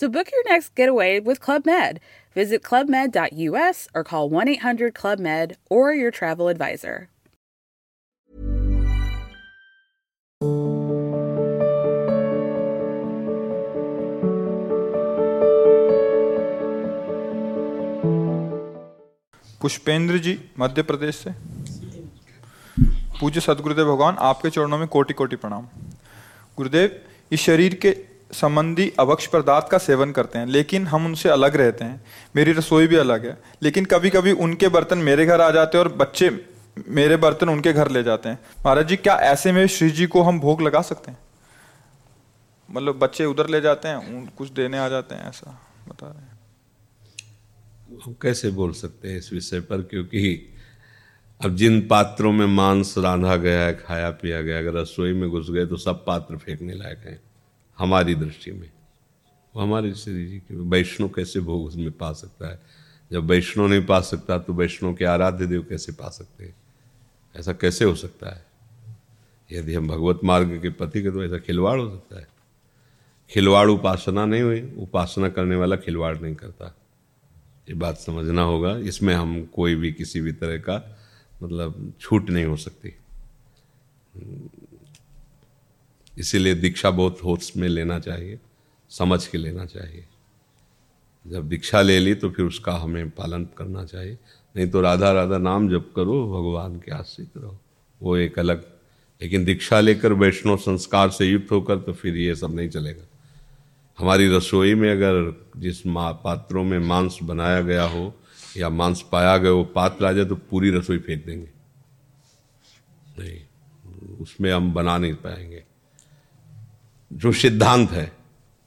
So book your next getaway with Club Med. Visit clubmed.us or call 1 800 Club Med or your travel advisor. Pushpendra जी मध्य प्रदेश से पूज्य सदगुरुदेव भगवान आपके चरणों में कोटि कोटि प्रणाम गुरुदेव इस शरीर के संबंधी अवक्ष पदार्थ का सेवन करते हैं, लेकिन हम उनसे अलग रहते हैं। मेरी रसोई भी अलग है, लेकिन कभी कभी उनके बर्तन मेरे घर आ जाते हैं और बच्चे मेरे बर्तन उनके घर ले जाते हैं। महाराज जी, क्या ऐसे में श्री जी को हम भोग लगा सकते हैं? मतलब बच्चे उधर ले जाते हैं कुछ देने आ जाते हैं, ऐसा बता रहे हम कैसे बोल सकते हैं इस विषय पर? क्योंकि अब जिन पात्रों में मांस रांधा गया है खाया पिया गया अगर रसोई में घुस गए तो सब पात्र फेंकने लायक हैं। हमारी दृष्टि में। वो हमारे श्री जी के वैष्णव कैसे भोग उसमें पा सकता है? जब वैष्णव नहीं पा सकता तो वैष्णव के आराध्य देव कैसे पा सकते हैं? ऐसा कैसे हो सकता है? यदि हम भगवत मार्ग के पति के तो ऐसा खिलवाड़ हो सकता है। खिलवाड़ उपासना नहीं हुई, उपासना करने वाला खिलवाड़ नहीं करता। ये बात समझना होगा, इसमें हम कोई भी किसी भी तरह का मतलब छूट नहीं हो सकती। इसीलिए दीक्षा बहुत होश में लेना चाहिए, समझ के लेना चाहिए। जब दीक्षा ले ली तो फिर उसका हमें पालन करना चाहिए। नहीं तो राधा राधा नाम जप करो, भगवान के आश्रित रहो। वो एक अलग, लेकिन दीक्षा लेकर वैष्णव संस्कार से युक्त होकर तो फिर ये सब नहीं चलेगा। हमारी रसोई में अगर जिस मा, पात्रों में मांस बनाया गया हो या मांस पाया गया वो पात्र आ जाए तो पूरी रसोई फेंक देंगे। नहीं, उसमें हम बना नहीं पाएँगे। जो सिद्धांत है,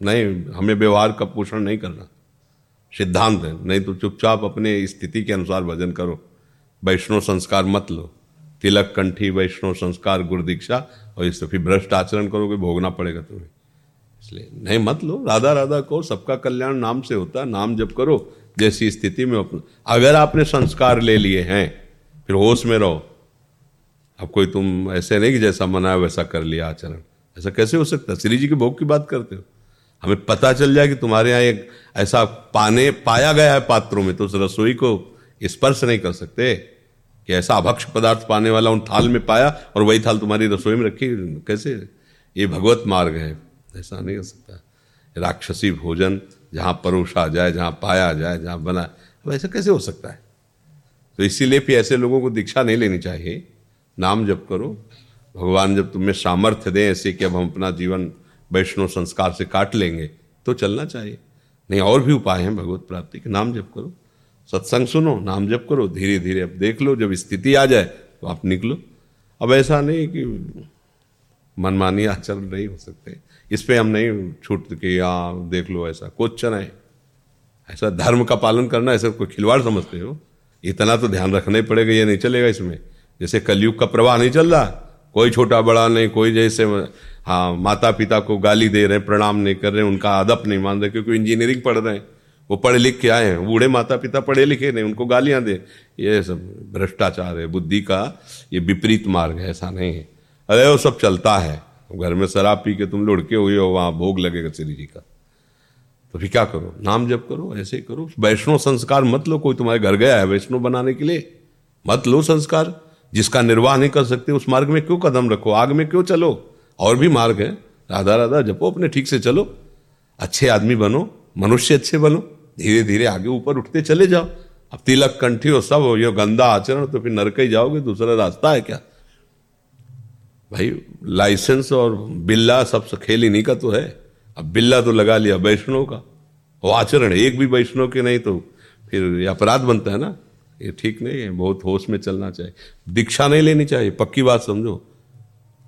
नहीं, हमें व्यवहार का पोषण नहीं करना। सिद्धांत है, नहीं तो चुपचाप अपने स्थिति के अनुसार भजन करो। वैष्णव संस्कार मत लो। तिलक कंठी, वैष्णव संस्कार, गुरु दीक्षा, और इससे फिर भ्रष्ट आचरण करोगे भोगना पड़ेगा तुम्हें। इसलिए, नहीं, मत लो। राधा राधा को सबका कल्याण नाम से होता है, नाम जब करो, जैसी स्थिति में अपना। अगर आपने संस्कार ले लिए हैं, फिर होश में रहो। अब कोई तुम ऐसे नहीं कि जैसा मनाया वैसा कर लिया आचरण। ऐसा कैसे हो सकता श्री जी के भोग की बात करते हो। हमें पता चल जाए कि तुम्हारे यहाँ एक ऐसा पाने, पाया गया है पात्रों में तो उस रसोई को स्पर्श नहीं कर सकते कि ऐसा अभक्ष पदार्थ पाने वाला उन थाल में पाया और वही थाल तुम्हारी रसोई में रखी। कैसे? ये भगवत मार्ग है। ऐसा नहीं हो सकता। राक्षसी भोजन, जहाँ परोसा जाए, जहाँ पाया जाए, जहाँ बना, अब ऐसा कैसे हो सकता है? तो इसीलिए फिर ऐसे लोगों को दीक्षा नहीं लेनी चाहिए। नाम जप करो भगवान जब तुम्हें सामर्थ्य दें ऐसे कि अब हम अपना जीवन वैष्णव संस्कार से काट लेंगे तो चलना चाहिए। नहीं, और भी उपाय हैं भगवत प्राप्ति के। नाम जप करो। सत्संग सुनो, नाम जप करो। धीरे धीरे अब देख लो, जब स्थिति आ जाए तो आप निकलो। अब ऐसा नहीं कि मनमानी आचरण नहीं हो सकते। इस पर हम नहीं छूट के हाँ देख लो ऐसा, क्वेश्चन है। ऐसा धर्म का पालन करना, ऐसा कोई खिलवाड़ समझते हो? इतना तो ध्यान रखना ही पड़ेगा, ये नहीं चलेगा इसमें। जैसे कलयुग का प्रवाह नहीं चल रहा कोई छोटा बड़ा नहीं, कोई जैसे हाँ माता पिता को गाली दे रहे हैं प्रणाम नहीं कर रहे हैं उनका अदब नहीं मान रहे, क्योंकि इंजीनियरिंग पढ़ रहे हैं। वो पढ़े लिख के आए हैं, बूढ़े माता पिता पढ़े लिखे नहीं, उनको गालियाँ दे। ये सब भ्रष्टाचार है, बुद्धि का ये विपरीत मार्ग है, ऐसा नहीं है। अरे, वो सब चलता है। घर में शराब पी के तुम लुढ़के हुए हो, वहाँ भोग लगेगा श्री जी का। तो फिर क्या करो? नाम जप करो, ऐसे ही करो। वैष्णव संस्कार मत लो, कोई तुम्हारे घर गया है वैष्णव बनाने के लिए। मत लो संस्कार। जिसका निर्वाह नहीं कर सकते, उस मार्ग में क्यों कदम रखो? आग में क्यों चलो? और भी मार्ग है। राधा राधा, जपो, अपने ठीक से चलो। अच्छे आदमी बनो, मनुष्य अच्छे बनो। धीरे धीरे आगे ऊपर उठते चले जाओ। अब तिलक, कंठी हो सब हो ये गंदा आचरण तो फिर नरक ही जाओगे, दूसरा रास्ता है क्या? भाई, लाइसेंस और बिल्ला सब खेल नहीं का तो है। अब बिल्ला तो लगा लिया वैष्णव का। वो आचरण एक भी वैष्णव के नहीं तो फिर अपराध बनता है ना। ये ठीक नहीं है, बहुत होश में चलना चाहिए। दीक्षा नहीं लेनी चाहिए, पक्की बात समझो।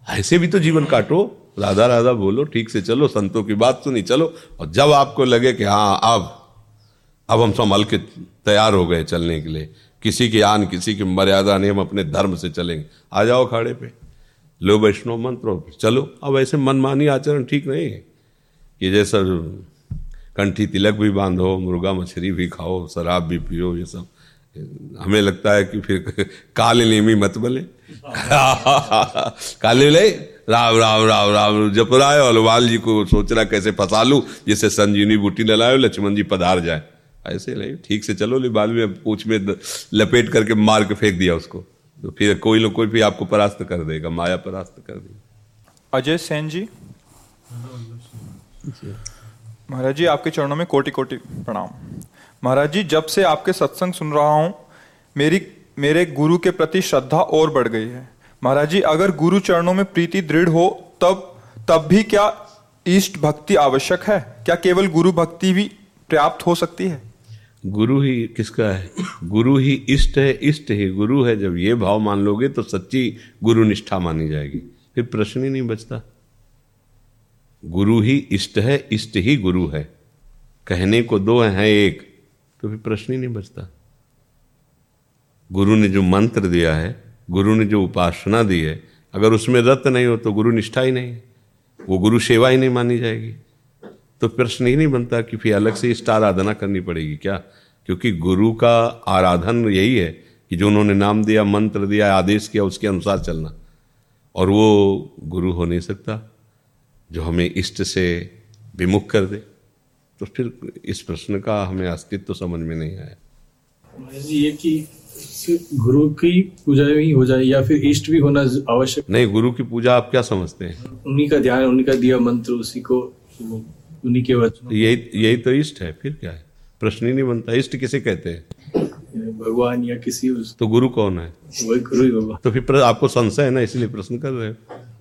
ऐसे भी तो जीवन काटो, राधा राधा बोलो, ठीक से चलो, संतों की बात सुनी, चलो। और जब आपको लगे कि हाँ अब अब हम संभल के तैयार हो गए चलने के लिए, किसी की आन, किसी की मर्यादा नहीं, हम अपने धर्म से चलेंगे। आ जाओ खाड़े पे। लो वैष्णव मंत्र चलो, अब ऐसे मनमानी आचरण ठीक नहीं है। कि जैसा कंठी तिलक भी बांधो, मुर्गा मछली भी खाओ, शराब भी पियो, ये सब। हमें लगता है कि फिर काले नेमी मत बोले काले ले राम राम राम राम जप रहा है हनुमान जी को सोच रहा कैसे फंसा लू जिससे संजीवनी बूटी न लाए लक्ष्मण जी पधार जाए। ऐसे नहीं ठीक से चलो ले बाल में पूछ में लपेट करके मार के फेंक दिया उसको। तो फिर कोई ना कोई भी आपको परास्त कर देगा माया परास्त कर देगा। अजय सेन जी? महाराज जी आपके चरणों में कोटि कोटि प्रणाम। महाराज जी, जब से आपके सत्संग सुन रहा हूँ, मेरी, मेरे गुरु के प्रति श्रद्धा और बढ़ गई है। महाराज जी, अगर गुरु चरणों में प्रीति दृढ़ हो, तब तब भी क्या इष्ट भक्ति आवश्यक है? क्या केवल गुरु भक्ति भी पर्याप्त हो सकती है? गुरु ही किसका है? गुरु ही इष्ट है इष्ट ही गुरु है। जब ये भाव मान लोगे तो सच्ची गुरु निष्ठा मानी जाएगी। फिर प्रश्न ही नहीं बचता। गुरु ही इष्ट है इष्ट ही गुरु है। कहने को दो हैं एक। तो फिर प्रश्न ही नहीं बचता। गुरु ने जो मंत्र दिया है, गुरु ने जो उपासना दी है, अगर उसमें रत नहीं हो तो गुरु निष्ठा ही नहीं, वो गुरु सेवा ही नहीं मानी जाएगी। तो प्रश्न ही नहीं बनता कि फिर अलग से इष्ट आराधना करनी पड़ेगी क्या? क्योंकि गुरु का आराधन यही है कि जो उन्होंने नाम दिया, मंत्र दिया, आदेश किया, उसके अनुसार चलना। और वो गुरु हो नहीं सकता, जो हमें इष्ट से विमुख कर दे। तो फिर इस प्रश्न का हमें अस्तित्व तो समझ में नहीं आया। ये कि गुरु की पूजा ही हो जाए या फिर इष्ट भी होना आवश्यक। नहीं गुरु की पूजा आप क्या समझते हैं? उन्हीं का ध्यान उन्हीं का दिया मंत्र उसी को उन्हीं के वचन यही यही तो इष्ट है फिर क्या है? प्रश्न ही नहीं बनता इष्ट किसे कहते हैं? भगवान या किसी उस... तो गुरु कौन है? वही गुरु ही होगा। तो फिर आपको संशय है ना इसलिए प्रश्न कर रहे हो।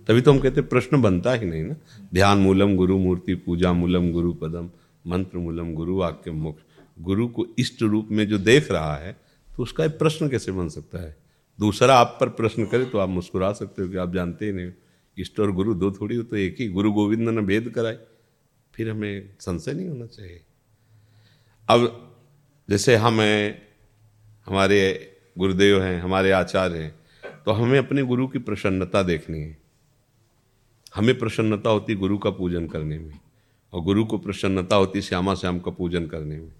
तभी तो हम कहते प्रश्न बनता ही नहीं ना। ध्यान मूलम गुरु मूर्ति पूजा मूलम गुरु पदम। मंत्र मूलम गुरु वाक्य मोक्ष। गुरु को इष्ट रूप में जो देख रहा है तो उसका एक प्रश्न कैसे बन सकता है? दूसरा आप पर प्रश्न करे तो आप मुस्कुरा सकते हो कि आप जानते ही नहीं इष्ट और गुरु दो थोड़ी हो तो एक ही। गुरु गोविंद ने भेद कराए, फिर हमें संशय नहीं होना चाहिए। अब जैसे हमें हमारे गुरुदेव हैं, हमारे आचार्य हैं तो हमें अपने गुरु की प्रसन्नता देखनी है। हमें प्रसन्नता होती गुरु का पूजन करने में। और गुरु को प्रसन्नता होती श्यामा श्याम का पूजन करने में।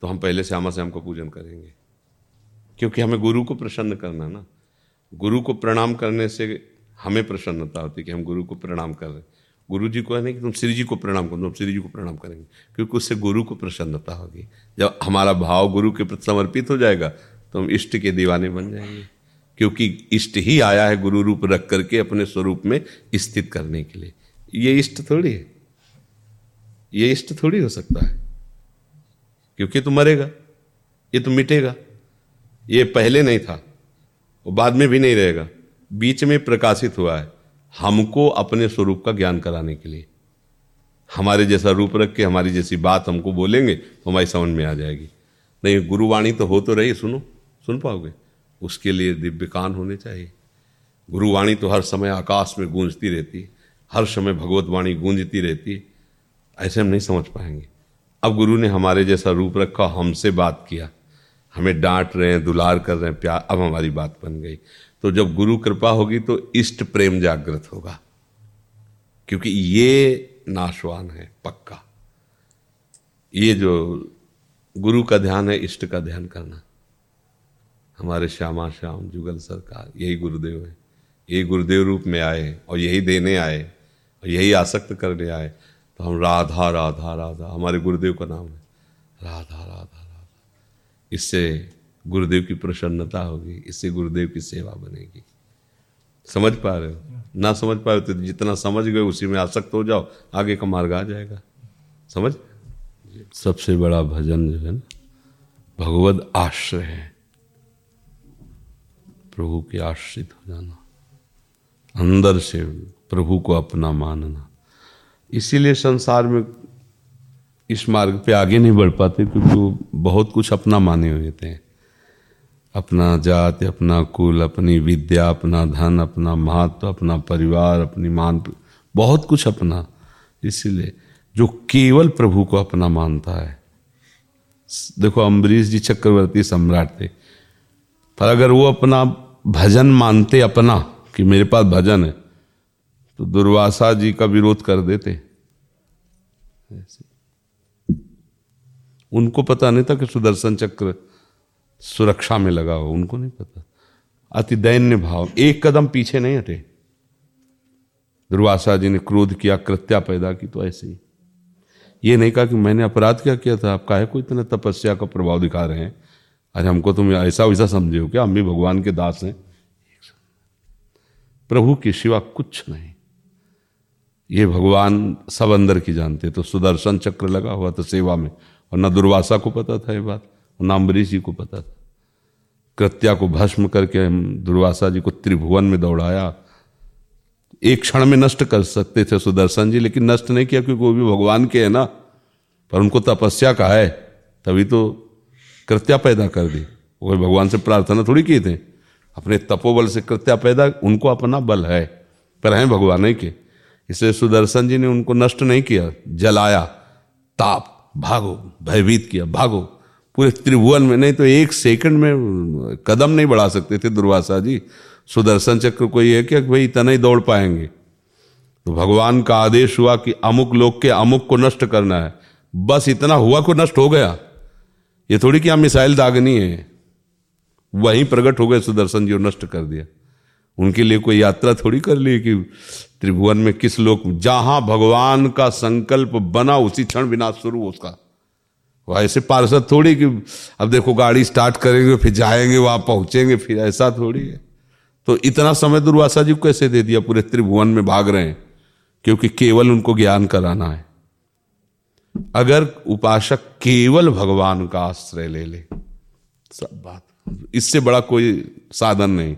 तो हम पहले श्यामा श्याम का पूजन करेंगे। क्योंकि हमें गुरु को प्रसन्न करना ना। गुरु को प्रणाम करने से हमें प्रसन्नता होती है कि हम गुरु को प्रणाम कर रहे हैं। गुरु जी को है नहीं कि तुम श्री जी को प्रणाम करो, तुम श्री जी को प्रणाम करेंगे। क्योंकि उससे गुरु को प्रसन्नता होगी। जब हमारा भाव गुरु के प्रति समर्पित हो जाएगा तो हम इष्ट के दीवाने बन जाएँगे। क्योंकि इष्ट ही आया है गुरु रूप रख करके अपने स्वरूप में स्थित करने के लिए। ये इष्ट थोड़ी है। ये इष्ट थोड़ी हो सकता है। क्योंकि तो मरेगा, ये तो मिटेगा। ये पहले नहीं था, वो बाद में भी नहीं रहेगा। बीच में प्रकाशित हुआ है हमको अपने स्वरूप का ज्ञान कराने के लिए। हमारे जैसा रूप रख के, हमारी जैसी बात हमको बोलेंगे तो हमारी समझ में आ जाएगी। नहीं, गुरुवाणी तो हो तो रही, सुनो, सुन पाओगे? उसके लिए दिव्य कान होने चाहिए। गुरुवाणी तो हर समय आकाश में गूंजती रहती है हर समय भगवत वाणी गूंजती रहती है ऐसे हम नहीं समझ पाएँगे। अब गुरु ने हमारे जैसा रूप रखा, हमसे बात किया। हमें डांट रहे हैं, दुलार कर रहे हैं, प्यार, अब हमारी बात बन गई। तो जब गुरु कृपा होगी तो इष्ट प्रेम जागृत होगा। क्योंकि ये नाशवान है, पक्का। ये जो गुरु का ध्यान है, इष्ट का ध्यान करना। हमारे श्यामा श्याम जुगल सरकार, यही गुरुदेव है। यही गुरुदेव रूप में आए और यही देने आए और यही आसक्त करने आए तो हम राधा राधा राधा, हमारे गुरुदेव का नाम है। राधा राधा राधा। इससे गुरुदेव की प्रसन्नता होगी, इससे गुरुदेव की सेवा बनेगी। समझ पा रहे हो? ना समझ पा रहे हो तो जितना समझ गए उसी में आसक्त हो जाओ, आगे का मार्ग आ जाएगा। समझ? सबसे बड़ा भजन जो है ना भगवत आश्रय है। प्रभु के आश्रित हो जाना। अंदर से प्रभु को अपना मानना। इसीलिए संसार में इस मार्ग पे आगे नहीं बढ़ पाते, क्योंकि वो बहुत कुछ अपना माने हुए थे। अपना जात, अपना कुल, अपनी विद्या, अपना धन, अपना महत्व, अपना परिवार, अपनी मान, बहुत कुछ अपना। इसीलिए जो केवल प्रभु को अपना मानता है। देखो, अम्बरीश जी चक्रवर्ती सम्राट थे। पर अगर वो अपना भजन मानते अपना, कि मेरे पास भजन है तो दुर्वासा जी का विरोध कर देते। उनको पता नहीं था कि सुदर्शन चक्र सुरक्षा में लगा हो, उनको नहीं पता। अति दैन्य भाव, एक कदम पीछे नहीं हटे। दुर्वासा जी ने क्रोध किया, कृत्या पैदा की तो ऐसे ही। ये नहीं कहा कि मैंने अपराध क्या किया था, आप काहे को इतना तपस्या का प्रभाव दिखा रहे हैं? अरे हमको तुम ऐसा वैसा समझे हो क्या? हम भी भगवान के दास हैं। प्रभु के सिवा कुछ नहीं। ये भगवान सब अंदर की जानते तो सुदर्शन चक्र लगा हुआ था सेवा में। और न दुर्वासा को पता था ये बात, और न अम्बरीश जी को पता था। कृत्या को भस्म करके दुर्वासा जी को त्रिभुवन में दौड़ाया। एक क्षण में नष्ट कर सकते थे सुदर्शन जी, लेकिन नष्ट नहीं किया क्योंकि वो भी भगवान के है ना। पर उनको तपस्या का है, तभी तो कृत्या पैदा कर दी। वो भगवान से प्रार्थना थोड़ी किए थे। अपने तपोबल से कृत्या पैदा, उनको अपना बल है। पर हैं भगवान के। इसलिए सुदर्शन जी ने उनको नष्ट नहीं किया, जलाया, ताप, भागो, भयभीत किया, भागो। पूरे त्रिभुवन में, नहीं तो एक सेकंड में कदम नहीं बढ़ा सकते थे दुर्वासा जी। सुदर्शन चक्र को ये कि भाई इतना ही दौड़ पाएँगे। तो भगवान का आदेश हुआ कि अमुक लोग के अमुक को नष्ट करना है। बस इतना हुआ को नष्ट हो गया। ये थोड़ी कि हम मिसाइल दागनी है। वहीं प्रकट हो गए सुदर्शन जी और नष्ट कर दिया। उनके लिए कोई यात्रा थोड़ी कर ली कि त्रिभुवन में किस लोग जहाँ भगवान का संकल्प बना, उसी क्षण विनाश शुरू उसका। वो ऐसे पार्षद थोड़ी कि अब देखो गाड़ी स्टार्ट करेंगे, फिर जाएँगे, वहाँ पहुँचेंगे, फिर ऐसा थोड़ी है। तो इतना समय दुर्वासा जी को कैसे दे दिया? पूरे त्रिभुवन में भाग रहे हैं, क्योंकि केवल उनको ज्ञान कराना है। अगर उपासक केवल भगवान का आश्रय ले ले, सब बात। इससे बड़ा कोई साधन नहीं।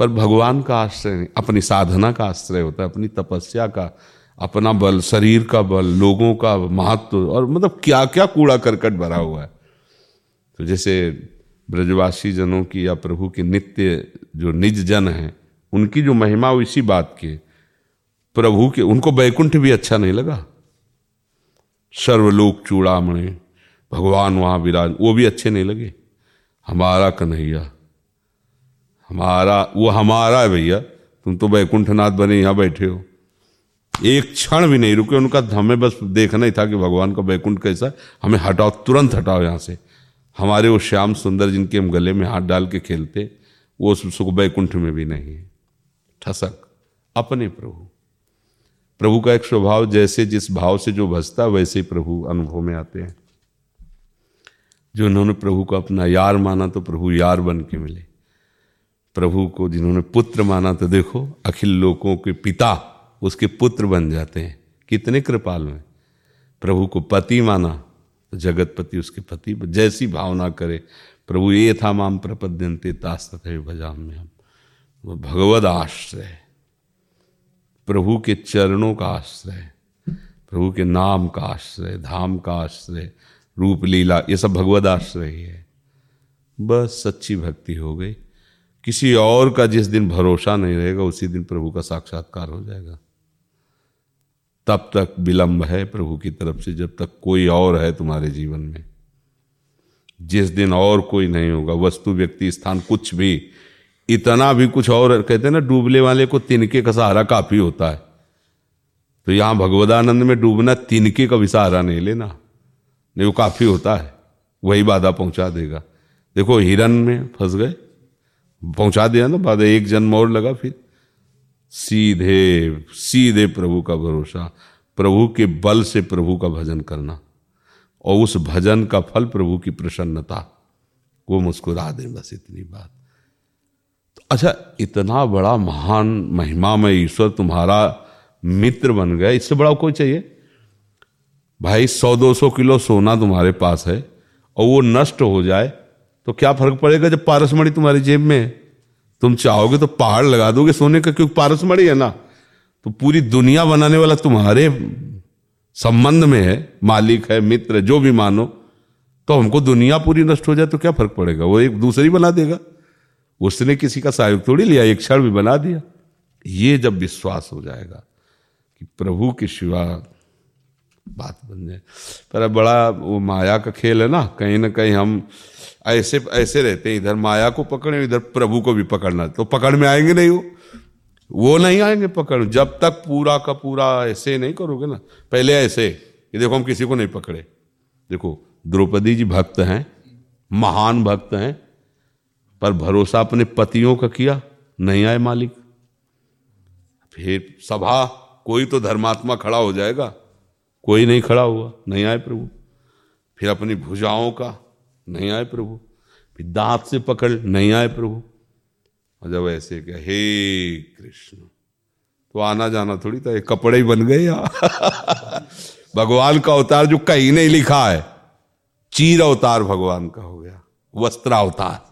पर भगवान का आश्रय अपनी साधना का आश्रय होता है, अपनी तपस्या का, अपना बल, शरीर का बल, लोगों का महत्व, और मतलब क्या क्या कूड़ा करकट भरा हुआ है। तो जैसे ब्रजवासी जनों की या प्रभु की नित्य जो निज जन है, उनकी जो महिमा इसी बात की, प्रभु के, उनको बैकुंठ भी अच्छा नहीं लगा। सर्वलोक चूड़ामणि, भगवान वहाँ विराज, वो भी अच्छे नहीं लगे। हमारा कन्हैया हमारा, वो हमारा है भैया। तुम तो बैकुंठनाथ बने यहाँ बैठे हो। एक क्षण भी नहीं रुके, उनका हमें बस देखना ही था कि भगवान का बैकुंठ कैसा हमें हटाओ, तुरंत हटाओ यहाँ से। हमारे वो श्याम सुंदर जिनके हम गले में हाथ डाल के खेलते, वो सुख बैकुंठ में भी नहीं है। ठसक, अपने प्रभु। प्रभु का एक स्वभाव, जैसे जिस भाव से जो भजता, वैसे ही प्रभु अनुभव में आते हैं। जो उन्होंने प्रभु को अपना यार माना तो प्रभु यार बन के मिले। प्रभु को जिन्होंने पुत्र माना तो देखो, अखिल लोगों के पिता उसके पुत्र बन जाते हैं। कितने कृपाल में प्रभु को पति माना तो जगतपति उसके पति जैसी भावना करे, प्रभु ये था माम प्रपद्यंते तास्त भजाम में हम वो भगवद आश्रय, प्रभु के चरणों का आश्रय, प्रभु के नाम का आश्रय, धाम का आश्रय रूप लीला ये सब भगवद आश्रय ही है। बस सच्ची भक्ति हो गई। किसी और का जिस दिन भरोसा नहीं रहेगा, उसी दिन प्रभु का साक्षात्कार हो जाएगा। तब तक विलंब है प्रभु की तरफ़ से, जब तक कोई और है तुम्हारे जीवन में। जिस दिन और कोई नहीं होगा, वस्तु, व्यक्ति, स्थान, कुछ भी, इतना भी कुछ और, कहते हैं ना, डूबने वाले को तिनके का सहारा काफ़ी होता है। तो यहाँ भगवदानंद में डूबना तिनके का भी सहारा नहीं लेना, नहीं, वो काफ़ी होता है, वही बाधा पहुँचा देगा। देखो हिरन में फंस गए पहुँचा दिया ना, बाद एक जन्म और लगा फिर। सीधे सीधे प्रभु का भरोसा, प्रभु के बल से प्रभु का भजन करना, और उस भजन का फल प्रभु की प्रसन्नता वो मुस्कुरा दे, बस इतनी बात। तो अच्छा इतना बड़ा महान महिमा में ईश्वर तुम्हारा मित्र बन गया, इससे बड़ा कोई चाहिए? भाई, सौ दो सौ किलो सोना तुम्हारे पास है, और वो नष्ट हो जाए तो क्या फ़र्क पड़ेगा जब पारसमणि तुम्हारी जेब में है? तुम चाहोगे तो पहाड़ लगा दोगे सोने का, क्योंकि पारसमणि है ना। तो पूरी दुनिया बनाने वाला तुम्हारे संबंध में है, मालिक है, मित्र जो भी मानो तो हमको दुनिया पूरी नष्ट हो जाए तो क्या फ़र्क पड़ेगा? वो एक दूसरी बना देगा। उसने किसी का सहयोग थोड़ी लिया, एक क्षण भी बना दिया। ये जब विश्वास हो जाएगा कि प्रभु के शिवा बात बन जाए। पर बड़ा वो माया का खेल है ना, कहीं ना कहीं हम ऐसे ऐसे रहते हैं। इधर माया को पकड़े, इधर प्रभु को भी पकड़ना। तो पकड़ में आएँगे नहीं वो? वो नहीं आएँगे पकड़। जब तक पूरा का पूरा ऐसे नहीं करोगे ना, पहले ऐसे। ये देखो, हम किसी को नहीं पकड़े। देखो, द्रौपदी जी भक्त हैं, महान भक्त हैं, पर भरोसा अपने पतियों का किया, नहीं आए मालिक। फिर सभा, कोई तो धर्मात्मा खड़ा हो जाएगा। कोई नहीं खड़ा हुआ, नहीं आए प्रभु। फिर अपनी भुजाओं का नहीं आए प्रभु। फिर दांत से पकड़, नहीं आए प्रभु। और जब ऐसे क्या हे कृष्ण तो आना जाना थोड़ी था, ये कपड़े ही बन गए भगवान का अवतार जो कहीं नहीं लिखा है, चीर अवतार भगवान का हो गया, वस्त्र अवतार।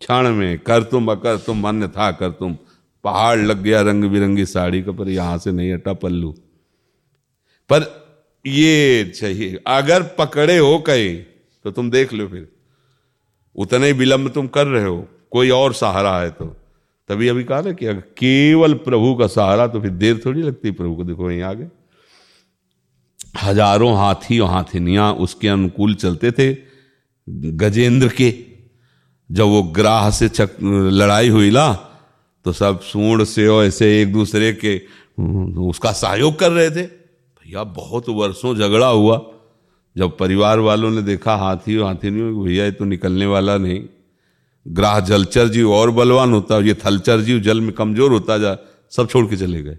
क्षण में, कर तुम, अकर तुम मन था कर तुम, पहाड़ लग गया रंग बिरंगी साड़ी का, पर यहाँ से नहीं हटा पल्लू। पर ये चाहिए, अगर पकड़े हो कहीं तो तुम देख लो फिर। उतने ही विलंब तुम कर रहे हो कोई और सहारा है तो। तभी अभी कहा ना कि अगर केवल प्रभु का सहारा तो फिर देर थोड़ी लगती प्रभु को देखो यहीं आगे। हज़ारों हाथी और हाथिनियाँ उसके अनुकूल चलते थे गजेंद्र के। जब वो ग्राह से चक, लड़ाई हुई ना तो सब सूढ़ से और ऐसे एक दूसरे के उसका सहयोग कर रहे थे। भैया बहुत वर्षों झगड़ा हुआ। जब परिवार वालों ने देखा हाथी और हाथी नहीं भैया, ये तो निकलने वाला नहीं। ग्राह जलचर जीव और बलवान होता, ये थलचर जीव जल में कमज़ोर होता जा, सब छोड़ के चले गए।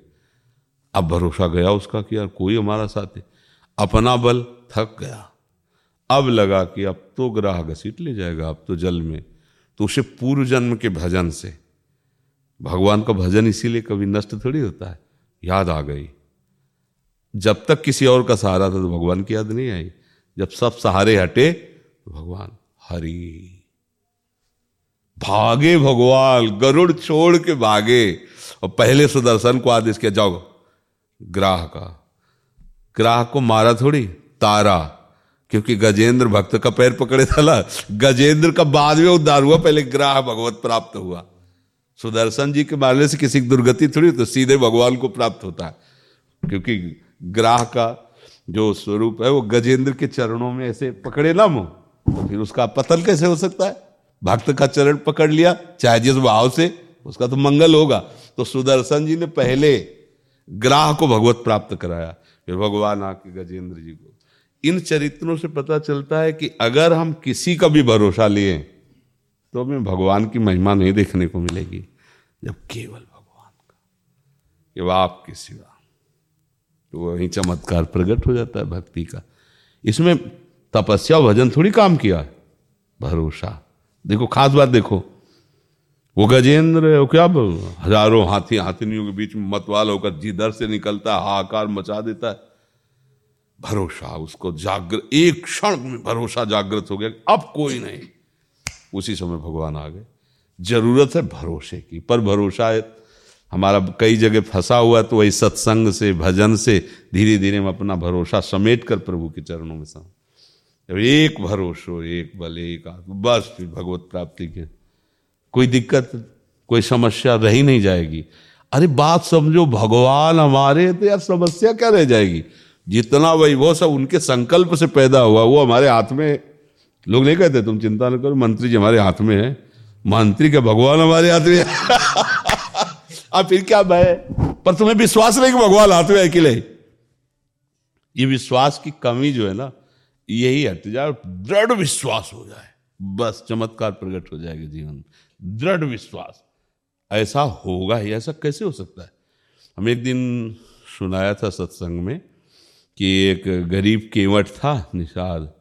अब भरोसा गया उसका कि यार कोई हमारा साथ। है अपना बल थक गया। अब लगा कि अब तो ग्राह घसीट ले जाएगा, अब तो जल में। तो उसे पूर्व जन्म के भजन से। भगवान का भजन इसीलिए कभी नष्ट थोड़ी होता है। याद आ गई। जब तक किसी और का सहारा था तो भगवान की याद नहीं आई। जब सब सहारे हटे तो भगवान, हरि, भागे भगवान, गरुड़ छोड़ के भागे, और पहले सुदर्शन को आदेश किया, जाओ, ग्राह का, ग्राह को मारा थोड़ी, तारा, क्योंकि गजेंद्र भक्त का पैर पकड़े था गजेंद्र का बाद में उद्धार हुआ, पहले ग्राह भगवत प्राप्त हुआ, सुदर्शन जी के मारने से किसी की दुर्गति थोड़ी तो सीधे भगवान को प्राप्त होता है, क्योंकि ग्राह का जो स्वरूप है वो गजेंद्र के चरणों में ऐसे पकड़े ना मुँह तो फिर उसका पतन कैसे हो सकता है? भक्त का चरण पकड़ लिया, चाहे जिस भाव से, उसका तो मंगल होगा। तो सुदर्शन जी ने पहले ग्राह को भगवत प्राप्त कराया, फिर भगवान आके गजेंद्र जी को। इन चरित्रों से पता चलता है कि अगर हम किसी का भी भरोसा लिए तो हमें भगवान की महिमा नहीं देखने को मिलेगी, जब केवल भगवान का, कि आपके सिवा। तो वही चमत्कार प्रकट हो जाता है भक्ति का। इसमें तपस्या भजन थोड़ी काम किया है। भरोसा। देखो, खास बात देखो। वो गजेंद्र वो क्या हज़ारों हाथी, हाथिनियों के बीच में मतवाल होकर जिधर से निकलता है, हाहाकार मचा देता है। भरोसा, उसको जागृत एक क्षण में भरोसा जागृत हो गया अब कोई नहीं। उसी समय भगवान आ गए। ज़रूरत है भरोसे की, पर भरोसा हमारा कई जगह फंसा हुआ तो वही सत्संग से, भजन से धीरे धीरे हम अपना भरोसा समेट कर प्रभु के चरणों में जब एक भरोसो एक बल, एक आत्म, बस फिर भगवत प्राप्ति के। कोई दिक्कत, कोई समस्या रही नहीं जाएगी। अरे बात समझो, भगवान हमारे तो यार समस्या क्या रह जाएगी? जितना वही वैभव सब उनके संकल्प से पैदा हुआ, वो हमारे हाथ में लोग नहीं कहते, तुम चिंता न करो, मंत्री जी हमारे हाथ में है। मंत्री के भगवान हमारे हाथ में अब फिर क्या भय पर तुम्हें विश्वास नहीं कि भगवान हाथ में अकेले। ये विश्वास की कमी जो है ना, यही हट जाए दृढ़ विश्वास हो जाए। बस चमत्कार प्रकट हो जाएगा जीवन। दृढ़ विश्वास। ऐसा होगा ही, ऐसा कैसे हो सकता है? हम एक दिन सुनाया था सत्संग में कि एक गरीब केवट था, निषाद।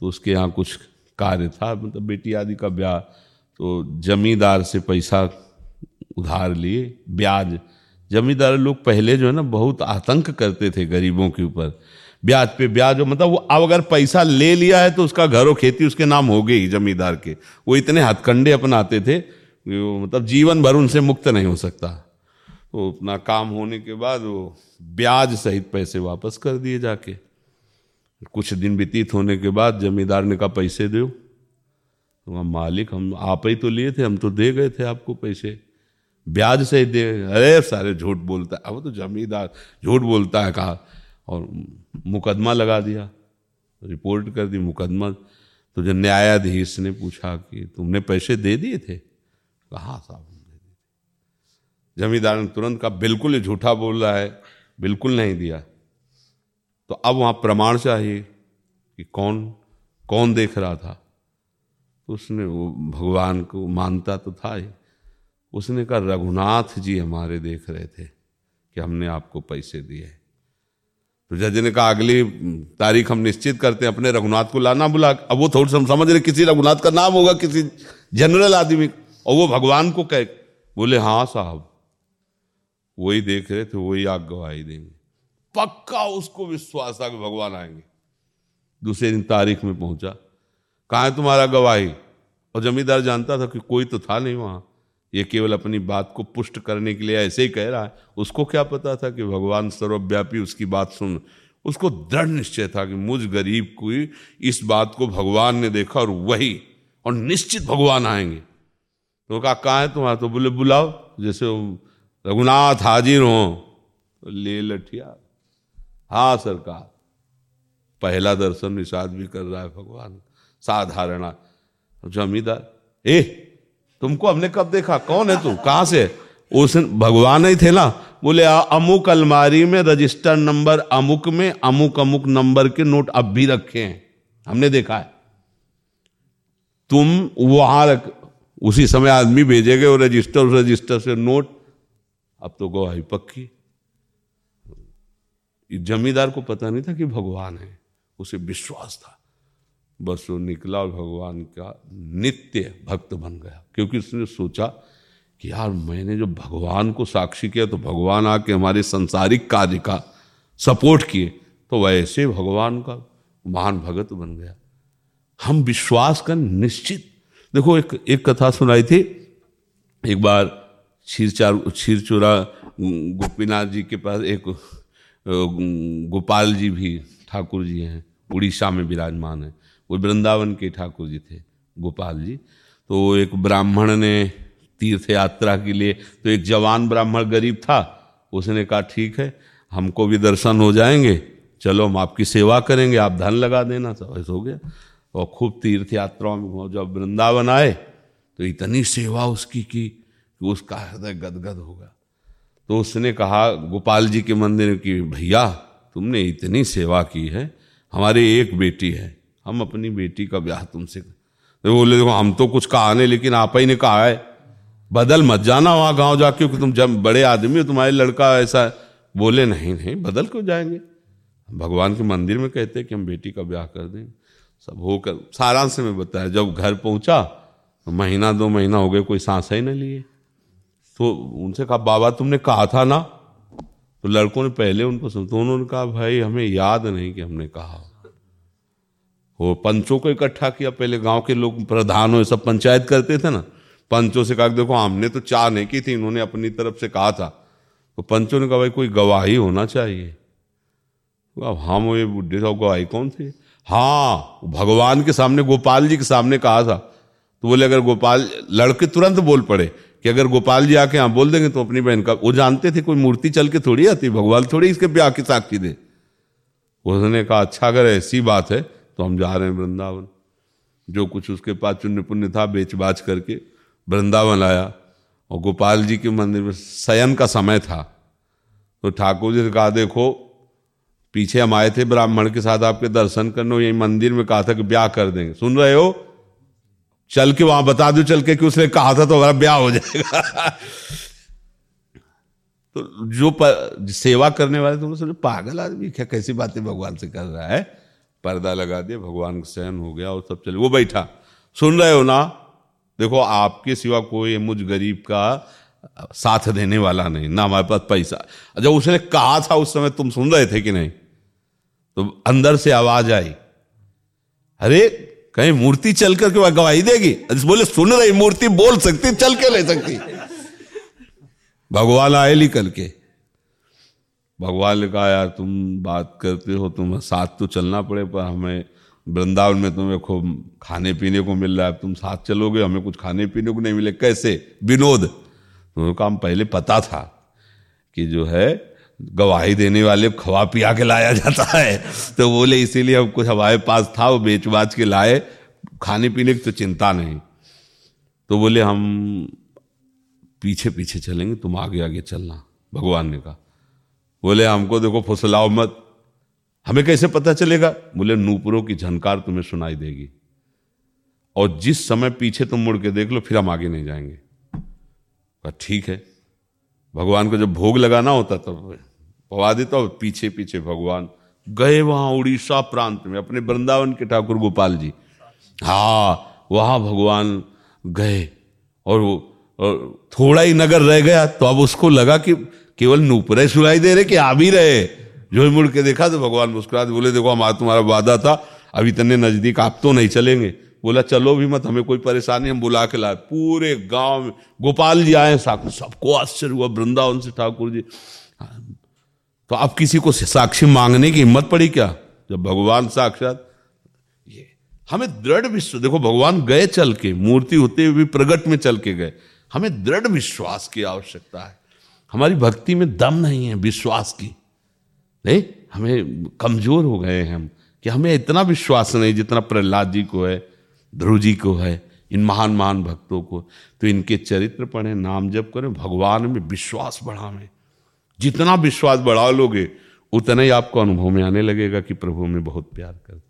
तो उसके यहाँ कुछ कार्य था मतलब बेटी आदि का ब्याह। तो जमींदार से पैसा उधार लिए, ब्याज। जमींदार लोग पहले जो है ना, बहुत आतंक करते थे गरीबों के ऊपर। ब्याज पे ब्याज मतलब वो अब अगर पैसा ले लिया है तो उसका घरों खेती उसके नाम हो गई जमींदार के। वो इतने हथकंडे अपनाते थे मतलब जीवन भर उनसे मुक्त नहीं हो सकता। तो अपना काम होने के बाद वो ब्याज सहित पैसे वापस कर दिए जाके। कुछ दिन व्यतीत होने के बाद जमींदार ने कहा, पैसे दो। तो मालिक, हम आप ही तो लिए थे, हम तो दे गए थे आपको पैसे। ब्याज से दे, अरे, सारे झूठ बोलता है। अब तो जमींदार झूठ बोलता है कहा? और मुकदमा लगा दिया, रिपोर्ट कर दी, मुकदमा। तो जो न्यायाधीश ने पूछा कि तुमने पैसे दे दिए थे? कहा, साहब दे दिए जमींदार ने तुरंत कहा, बिल्कुल ही झूठा बोल रहा है, बिल्कुल नहीं दिया। तो अब वहाँ प्रमाण चाहिए कि कौन कौन देख रहा था। तो उसने वो भगवान को मानता तो था ही। उसने कहा, रघुनाथ जी हमारे देख रहे थे कि हमने आपको पैसे दिए तो जज ने कहा, अगली तारीख हम निश्चित करते हैं, अपने रघुनाथ को लाना बुला अब वो थोड़ी सा समझ रहे किसी रघुनाथ का नाम होगा, किसी जनरल आदमी और वो भगवान को कह, बोले हाँ साहब, वही देख रहे थे, वही आग गवाही देंगे। पक्का उसको विश्वास था कि भगवान आएँगे। दूसरे दिन तारीख में पहुँचा। कहा है तुम्हारा गवाही? और जमींदार जानता था कि कोई तो था नहीं वहाँ। ये केवल अपनी बात को पुष्ट करने के लिए ऐसे ही कह रहा है। उसको क्या पता था कि भगवान सर्वव्यापी उसकी बात सुन। उसको दृढ़ निश्चय था कि मुझ गरीब को इस बात को भगवान ने देखा और वही, और निश्चित भगवान आएँगे। तो कहा कहा है तुम्हारा? तो बोले, बुलाओ, जैसे रघुनाथ हाजिर हो। तो ले लठिया। हाँ सरकार पहला दर्शन निषाद भी कर रहा है भगवान, साधारण। जमींदार, ए तुमको हमने कब देखा? कौन है तू? कहाँ से? उस भगवान ही थे ना। बोले अमुक अलमारी में रजिस्टर नंबर, अमुक में अमुक अमुक नंबर के नोट अब भी रखे हैं। हमने देखा है। तुम वहाँ रख, उसी समय आदमी भेजेगे वो रजिस्टर, उस रजिस्टर से नोट। अब तो गवाही पक्की। जमींदार को पता नहीं था कि भगवान है। उसे विश्वास था। बस वो निकला और भगवान का नित्य भक्त बन गया। क्योंकि उसने सोचा कि यार मैंने जो भगवान को साक्षी किया तो भगवान आके हमारे संसारिक कार्य का सपोर्ट किए तो वैसे भगवान का महान भगत बन गया। हम विश्वास कर निश्चित। देखो, एक एक कथा सुनाई थी। एक बार क्षीरचार, क्षीरचूरा गोपीनाथ जी के पास एक गोपाल जी भी ठाकुर जी हैं, उड़ीसा में विराजमान है। वो वृंदावन के ठाकुर जी थे, गोपाल जी। तो एक ब्राह्मण ने तीर्थ यात्रा के लिए तो एक जवान ब्राह्मण गरीब था, उसने कहा, ठीक है, हमको भी दर्शन हो जाएँगे। चलो, हम आपकी सेवा करेंगे, आप धन लगा देना। सब ऐसा हो गया। और खूब तीर्थ यात्राओं में जब वृंदावन आए तो इतनी सेवा उसकी की कि उसका हृदय गदगद होगा तो उसने कहा, गोपाल जी के मंदिर की, भैया, तुमने इतनी सेवा की है, हमारी एक बेटी है हम अपनी बेटी का ब्याह तुमसे तो बोले, देखो, हम तो कुछ कहा नहीं, लेकिन आप ही ने कहा है। बदल मत जाना वहाँ गाँव जाके, क्योंकि तुम जब बड़े आदमी हो, तुम्हारे लड़का ऐसा बोले, नहीं नहीं, बदल क्यों जाएँगे? भगवान के मंदिर में कहते कि हम बेटी का ब्याह कर दें। सब होकर, सारांश में बताया, जब घर पहुँचा तो महीना, दो महीना हो गए, कोई सांस ही नहीं लिए। तो उनसे कहा, बाबा, तुमने कहा था ना? तो लड़कों ने पहले उनको सुन तो उन्होंने कहा, भाई, हमें याद नहीं कि हमने कहा वो पंचों को इकट्ठा किया। पहले गाँव के लोग प्रधान हो सब पंचायत करते थे ना। पंचों से कहा, देखो, हमने तो चाह नहीं की थी, इन्होंने अपनी तरफ़ से कहा था। तो पंचों ने कहा, भाई, कोई गवाही होना चाहिए। तो हम वो ये बुढ़े साहब गवाही कौन थे? हाँ भगवान के सामने, गोपाल जी के सामने कहा था। तो बोले, अगर गोपाल, लड़के तुरंत बोल पड़े कि अगर गोपाल जी आके यहाँ बोल देंगे तो अपनी बहन का वो जानते थे, कोई मूर्ति चल के थोड़ी आती, भगवान थोड़ी इसके ब्याह की साक्षी दे। उसने कहा अच्छा अगर ऐसी बात है तो हम जा रहे हैं वृंदावन। जो कुछ उसके पास चुन्य पुण्य था बेच बाच करके वृंदावन आया। और गोपाल जी के मंदिर में शयन का समय था। तो ठाकुर जी ने कहा, देखो, पीछे हम आए थे ब्राह्मण के साथ आपके दर्शन करने, यही मंदिर में कहा था कि ब्याह कर देंगे। सुन रहे हो? चल के वहाँ बता दो, चल के कि उसने कहा था तो हमारा ब्याह हो जाएगा। तो जो सेवा करने वाले तो समझे पागल आदमी क्या कैसी बातें भगवान से कर रहा है? पर्दा लगा दिया, भगवान का सहन हो गया और सब चले। वो बैठा। सुन रहे हो ना? देखो, आपके सिवा कोई मुझ गरीब का साथ देने वाला नहीं, ना हमारे पास पैसा। जब उसने कहा था उस समय तुम सुन रहे थे कि नहीं? तो अंदर से आवाज़ आई। अरे, कहीं मूर्ति चल करके वह गवाही देगी? बोले, सुन रही मूर्ति, बोल सकती, चल के ले सकती। भगवान आए ली करके भगवान ने कहा, यार, तुम बात करते हो, तुम साथ तो चलना पड़े, पर हमें वृंदावन में तुम्हें खूब खाने पीने को मिल रहा है। तुम साथ चलोगे, हमें कुछ खाने पीने को नहीं मिले। कैसे? विनोद। तो काम पहले पता था कि जो है, गवाही देने वाले खवा पिया के लाया जाता है। तो बोले, इसीलिए अब कुछ हमारे पास था, वो बेच बाच के लाए, खाने पीने की तो चिंता नहीं। तो बोले, हम पीछे पीछे चलेंगे, तुम आगे आगे चलना। भगवान ने कहा। बोले, हमको देखो, फुसलाओ मत। हमें कैसे पता चलेगा? बोले, नूपुरों की झनकार तुम्हें सुनाई देगी। और जिस समय पीछे तुम मुड़ के देख लो, फिर हम आगे नहीं जाएँगे। ठीक है। भगवान को जब भोग लगाना होता तब पवा देता और पीछे पीछे भगवान गए वहाँ उड़ीसा प्रांत में, अपने वृंदावन के ठाकुर गोपाल जी। हाँ वहाँ भगवान गए और वो, और थोड़ा ही नगर रह गया तो अब उसको लगा कि केवल नूपुरे सुनाई दे रहे कि आ भी रहे। जो मुड़ के देखा तो भगवान मुस्कुरा बोले, देखो हमारा तुम्हारा वादा था, अब इतने नज़दीक आप तो नहीं चलेंगे। बोला, चलो भी मत, हमें कोई परेशानी, हम बुला के लाए। पूरे गाँव में, गोपाल जी आए साक्षी सबको आश्चर्य हुआ, वृंदावन से ठाकुर जी। तो अब किसी को साक्षी मांगने की हिम्मत पड़ी क्या? जब भगवान साक्षात, ये, हमें दृढ़ विश्वास देखो, भगवान गए चल के, मूर्ति होते हुए भी प्रगट में चल के गए। हमें दृढ़ विश्वास की आवश्यकता है। हमारी भक्ति में दम नहीं है विश्वास की। नहीं, हमें कमज़ोर हो गए हैं हम कि हमें इतना विश्वास नहीं जितना प्रहलाद जी को है, ध्रुव जी को है, इन महान महान भक्तों को। तो इनके चरित्र पढ़ें, नाम जप करें, भगवान में विश्वास बढ़ावें। जितना विश्वास बढ़ा लोगे उतना ही आपको अनुभव में आने लगेगा कि प्रभु में बहुत प्यार करते